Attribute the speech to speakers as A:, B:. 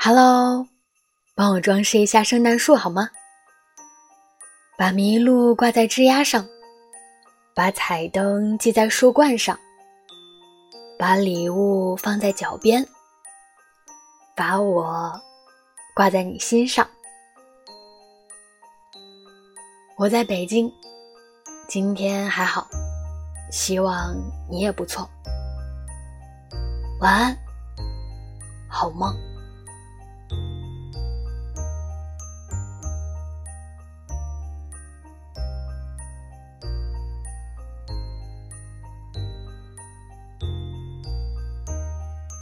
A: Hello，帮我装饰一下圣诞树好吗？把麋鹿挂在枝丫上，把彩灯系在树冠上，把礼物放在脚边，把我挂在你心上。我在北京，今天还好，希望你也不错。晚安，好梦。